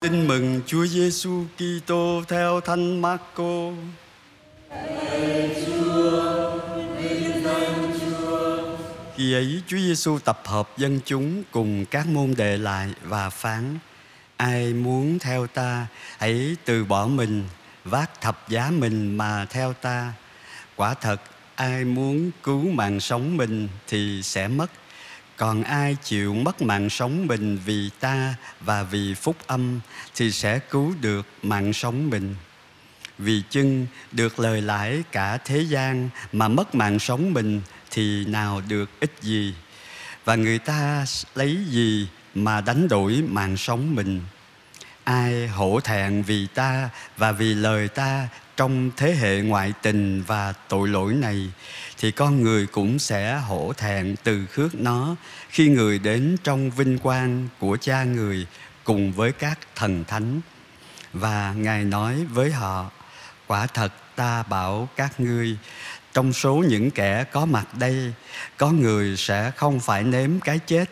Tin mừng Chúa Giêsu Kitô theo Thánh Marco. Khi ấy Chúa Giêsu tập hợp dân chúng cùng các môn đệ lại và phán: Ai muốn theo ta, hãy từ bỏ mình, vác thập giá mình mà theo ta. Quả thật, ai muốn cứu mạng sống mình thì sẽ mất còn ai chịu mất mạng sống mình vì ta và vì phúc âm, thì sẽ cứu được mạng sống mình. Vì chưng được lời lãi cả thế gian mà mất mạng sống mình, thì nào được ích gì? Và người ta lấy gì mà đánh đổi mạng sống mình? Ai hổ thẹn vì ta và vì lời ta trong thế hệ ngoại tình và tội lỗi này, thì con người cũng sẽ hổ thẹn từ khước nó khi người đến trong vinh quang của cha người cùng với các thần thánh. Và ngài nói với họ, quả thật ta bảo các ngươi, trong số những kẻ có mặt đây, có người sẽ không phải nếm cái chết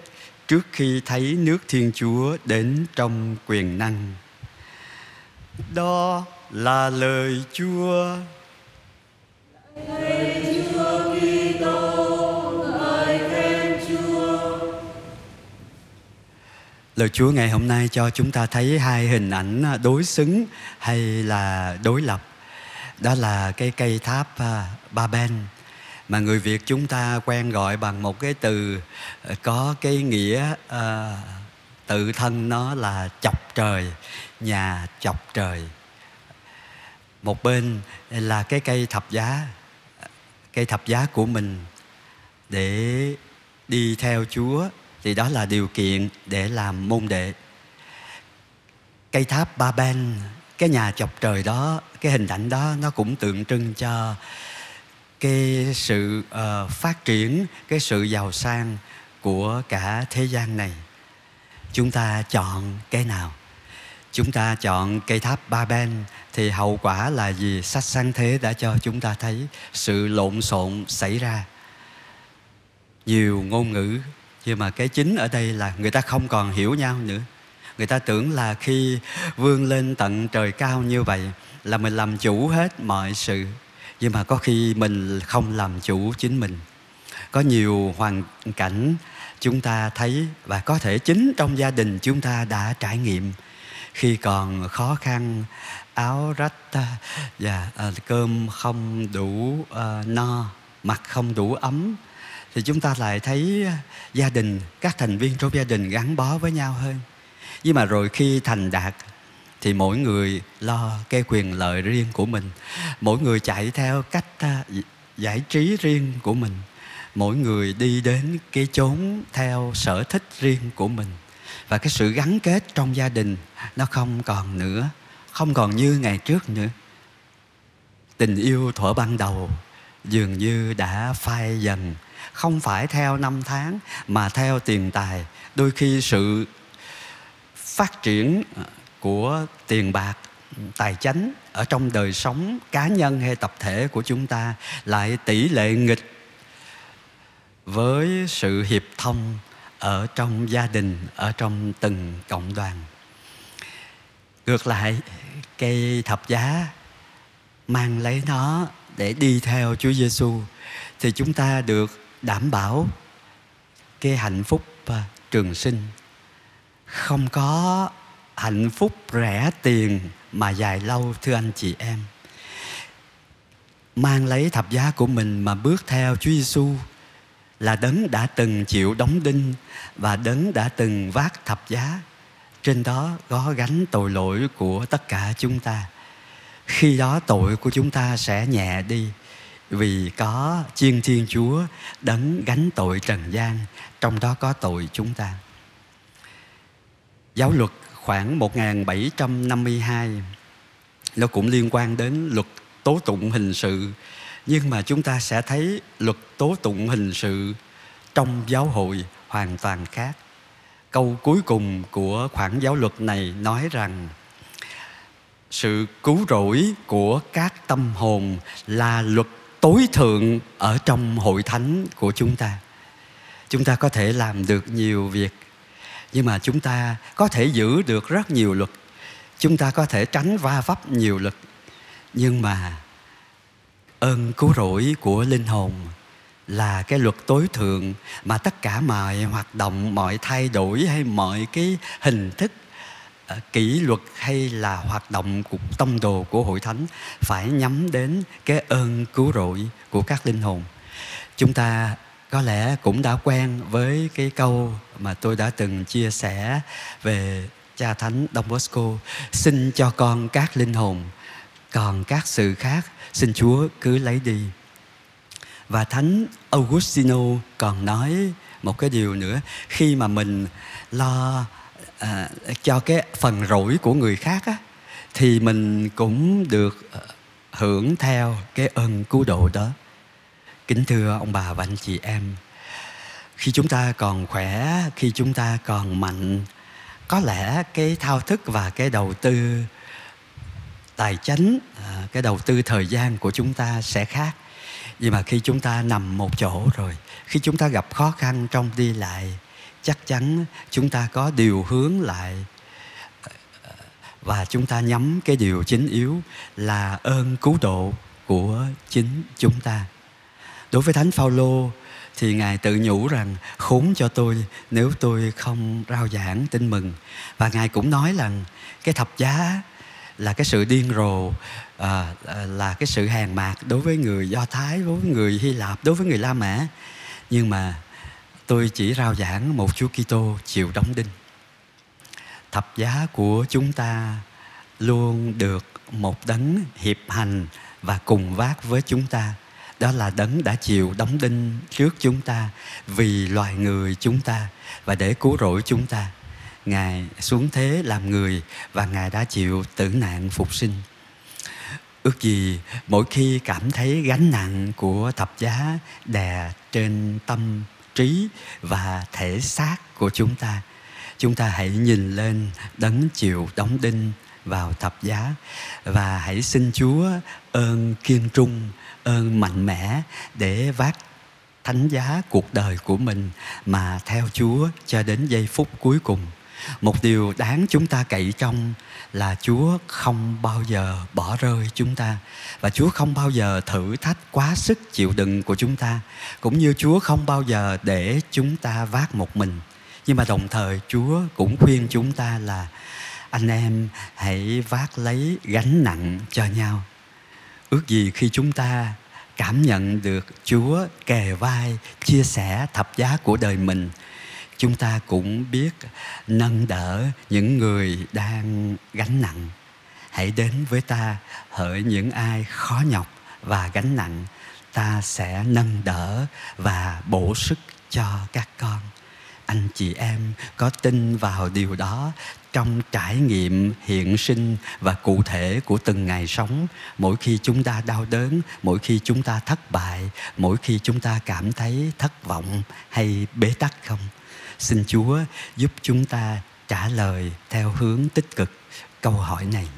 trước khi thấy nước thiên chúa đến trong quyền năng. Đó là lời chúa. Lời chúa Kitô, lời khen chúa lời chúa ngày hôm nay cho chúng ta thấy hai hình ảnh đối xứng hay là đối lập. Đó là cái cây tháp à, ba ben mà người việt chúng ta quen gọi bằng một cái từ à, có cái nghĩa uh, tự thân nó là chọc trời nhà chọc trời một bên là cái cây thập giá cây thập giá của mình để đi theo chúa thì đó là điều kiện để làm môn đệ. Cây tháp ba ben cái nhà chọc trời đó cái hình ảnh đó nó cũng tượng trưng cho cái sự uh, phát triển cái sự giàu sang của cả thế gian này. Chúng ta chọn cái nào? Chúng ta chọn cây tháp ba ben thì hậu quả là gì? Sách sáng thế đã cho chúng ta thấy sự lộn xộn xảy ra. Nhiều ngôn ngữ, nhưng mà cái chính ở đây là người ta không còn hiểu nhau nữa. Người ta tưởng là khi vươn lên tận trời cao như vậy là mình làm chủ hết mọi sự. Nhưng mà có khi mình không làm chủ chính mình. Có nhiều hoàn cảnh chúng ta thấy và có thể chính trong gia đình chúng ta đã trải nghiệm khi còn khó khăn áo rách và dạ, à, cơm không đủ à, no mặt không đủ ấm. Thì chúng ta lại thấy à, gia đình các thành viên trong gia đình gắn bó với nhau hơn. Nhưng mà rồi khi thành đạt thì mỗi người lo cái quyền lợi riêng của mình. Mỗi người chạy theo cách à, giải trí riêng của mình. Mỗi người đi đến cái chốn theo sở thích riêng của mình. Và cái sự gắn kết trong gia đình nó không còn nữa không còn như ngày trước nữa. Tình yêu thuở ban đầu dường như đã phai dần. Không phải theo năm tháng, mà theo tiền tài. Đôi khi sự phát triển của tiền bạc, tài chánh ở trong đời sống cá nhân hay tập thể của chúng ta lại tỷ lệ nghịch với sự hiệp thông ở trong gia đình, ở trong từng cộng đoàn ngược lại, cây thập giá mang lấy nó để đi theo Chúa Giêsu thì chúng ta được đảm bảo cái hạnh phúc à, trường sinh. Không có hạnh phúc rẻ tiền mà dài lâu, thưa anh chị em. Mang lấy thập giá của mình mà bước theo Chúa Giêsu là đấng đã từng chịu đóng đinh và đấng đã từng vác thập giá trên đó có gánh tội lỗi của tất cả chúng ta. Khi đó tội của chúng ta sẽ nhẹ đi, vì có chiên thiên chúa đấng gánh tội trần gian, trong đó có tội chúng ta. Giáo luật khoảng 1752 nó cũng liên quan đến luật tố tụng hình sự. Nhưng mà chúng ta sẽ thấy luật tố tụng hình sự trong giáo hội hoàn toàn khác câu cuối cùng của khoản giáo luật này nói rằng, sự cứu rỗi của các tâm hồn là luật tối thượng ở trong hội thánh của chúng ta. Chúng ta có thể làm được nhiều việc, nhưng mà chúng ta có thể giữ được rất nhiều luật. Chúng ta có thể tránh va vấp nhiều luật. Nhưng mà ơn cứu rỗi của linh hồn là cái luật tối thượng mà tất cả mọi hoạt động, mọi thay đổi hay mọi cái hình thức ờ, kỷ luật hay là hoạt động của tông đồ của hội thánh phải nhắm đến cái ơn cứu rỗi của các linh hồn. Chúng ta có lẽ cũng đã quen với cái câu mà tôi đã từng chia sẻ về cha thánh Don Bosco, xin cho con các linh hồn, còn các sự khác, xin Chúa cứ lấy đi và thánh Augustino còn nói một cái điều nữa. Khi mà mình lo à, cho cái phần rỗi của người khác á, thì mình cũng được ờ, hưởng theo cái ơn cứu độ đó. Kính thưa ông bà và anh chị em khi chúng ta còn khỏe khi chúng ta còn mạnh có lẽ cái thao thức và cái đầu tư tài chính à, cái đầu tư thời gian của chúng ta sẽ khác nhưng mà khi chúng ta nằm một chỗ rồi, khi chúng ta gặp khó khăn trong đi lại, chắc chắn chúng ta có điều hướng lại. Và chúng ta nhắm cái điều chính yếu là ơn cứu độ của chính chúng ta. Đối với thánh phaolô thì ngài tự nhủ rằng, khốn cho tôi nếu tôi không rao giảng tin mừng. Và ngài cũng nói rằng, cái thập giá là cái sự điên rồ à, à là cái sự hèn mạc đối với người do thái đối với người hy lạp đối với người la mã. Nhưng mà tôi chỉ rao giảng một chúa kitô chịu đóng đinh. Thập giá của chúng ta luôn được một đấng hiệp hành và cùng vác với chúng ta. Đó là đấng đã chịu đóng đinh trước chúng ta vì loài người chúng ta và để cứu rỗi chúng ta ngài xuống thế làm người và ngài đã chịu tử nạn phục sinh ước gì mỗi khi cảm thấy gánh nặng của thập giá đè trên tâm trí và thể xác của chúng ta chúng ta hãy nhìn lên đấng chịu đóng đinh vào thập giá và hãy xin Chúa ơn kiên trung, ơn mạnh mẽ để vác thánh giá cuộc đời của mình mà theo Chúa cho đến giây phút cuối cùng. Một điều đáng chúng ta cậy trong là Chúa không bao giờ bỏ rơi chúng ta. Và Chúa không bao giờ thử thách quá sức chịu đựng của chúng ta. Cũng như Chúa không bao giờ để chúng ta vác một mình. Nhưng mà đồng thời Chúa cũng khuyên chúng ta là, anh em, hãy vác lấy gánh nặng cho nhau. Ước gì khi chúng ta cảm nhận được chúa kề vai, chia sẻ thập giá của đời mình chúng ta cũng biết nâng đỡ những người đang gánh nặng. Hãy đến với ta, hỡi những ai khó nhọc và gánh nặng. Ta sẽ nâng đỡ và bổ sức cho các con. Anh chị em có tin vào điều đó trong trải nghiệm hiện sinh và cụ thể của từng ngày sống. Mỗi khi chúng ta đau đớn, mỗi khi chúng ta thất bại, mỗi khi chúng ta cảm thấy thất vọng hay bế tắc không? Xin chúa giúp chúng ta trả lời theo hướng tích cực câu hỏi này.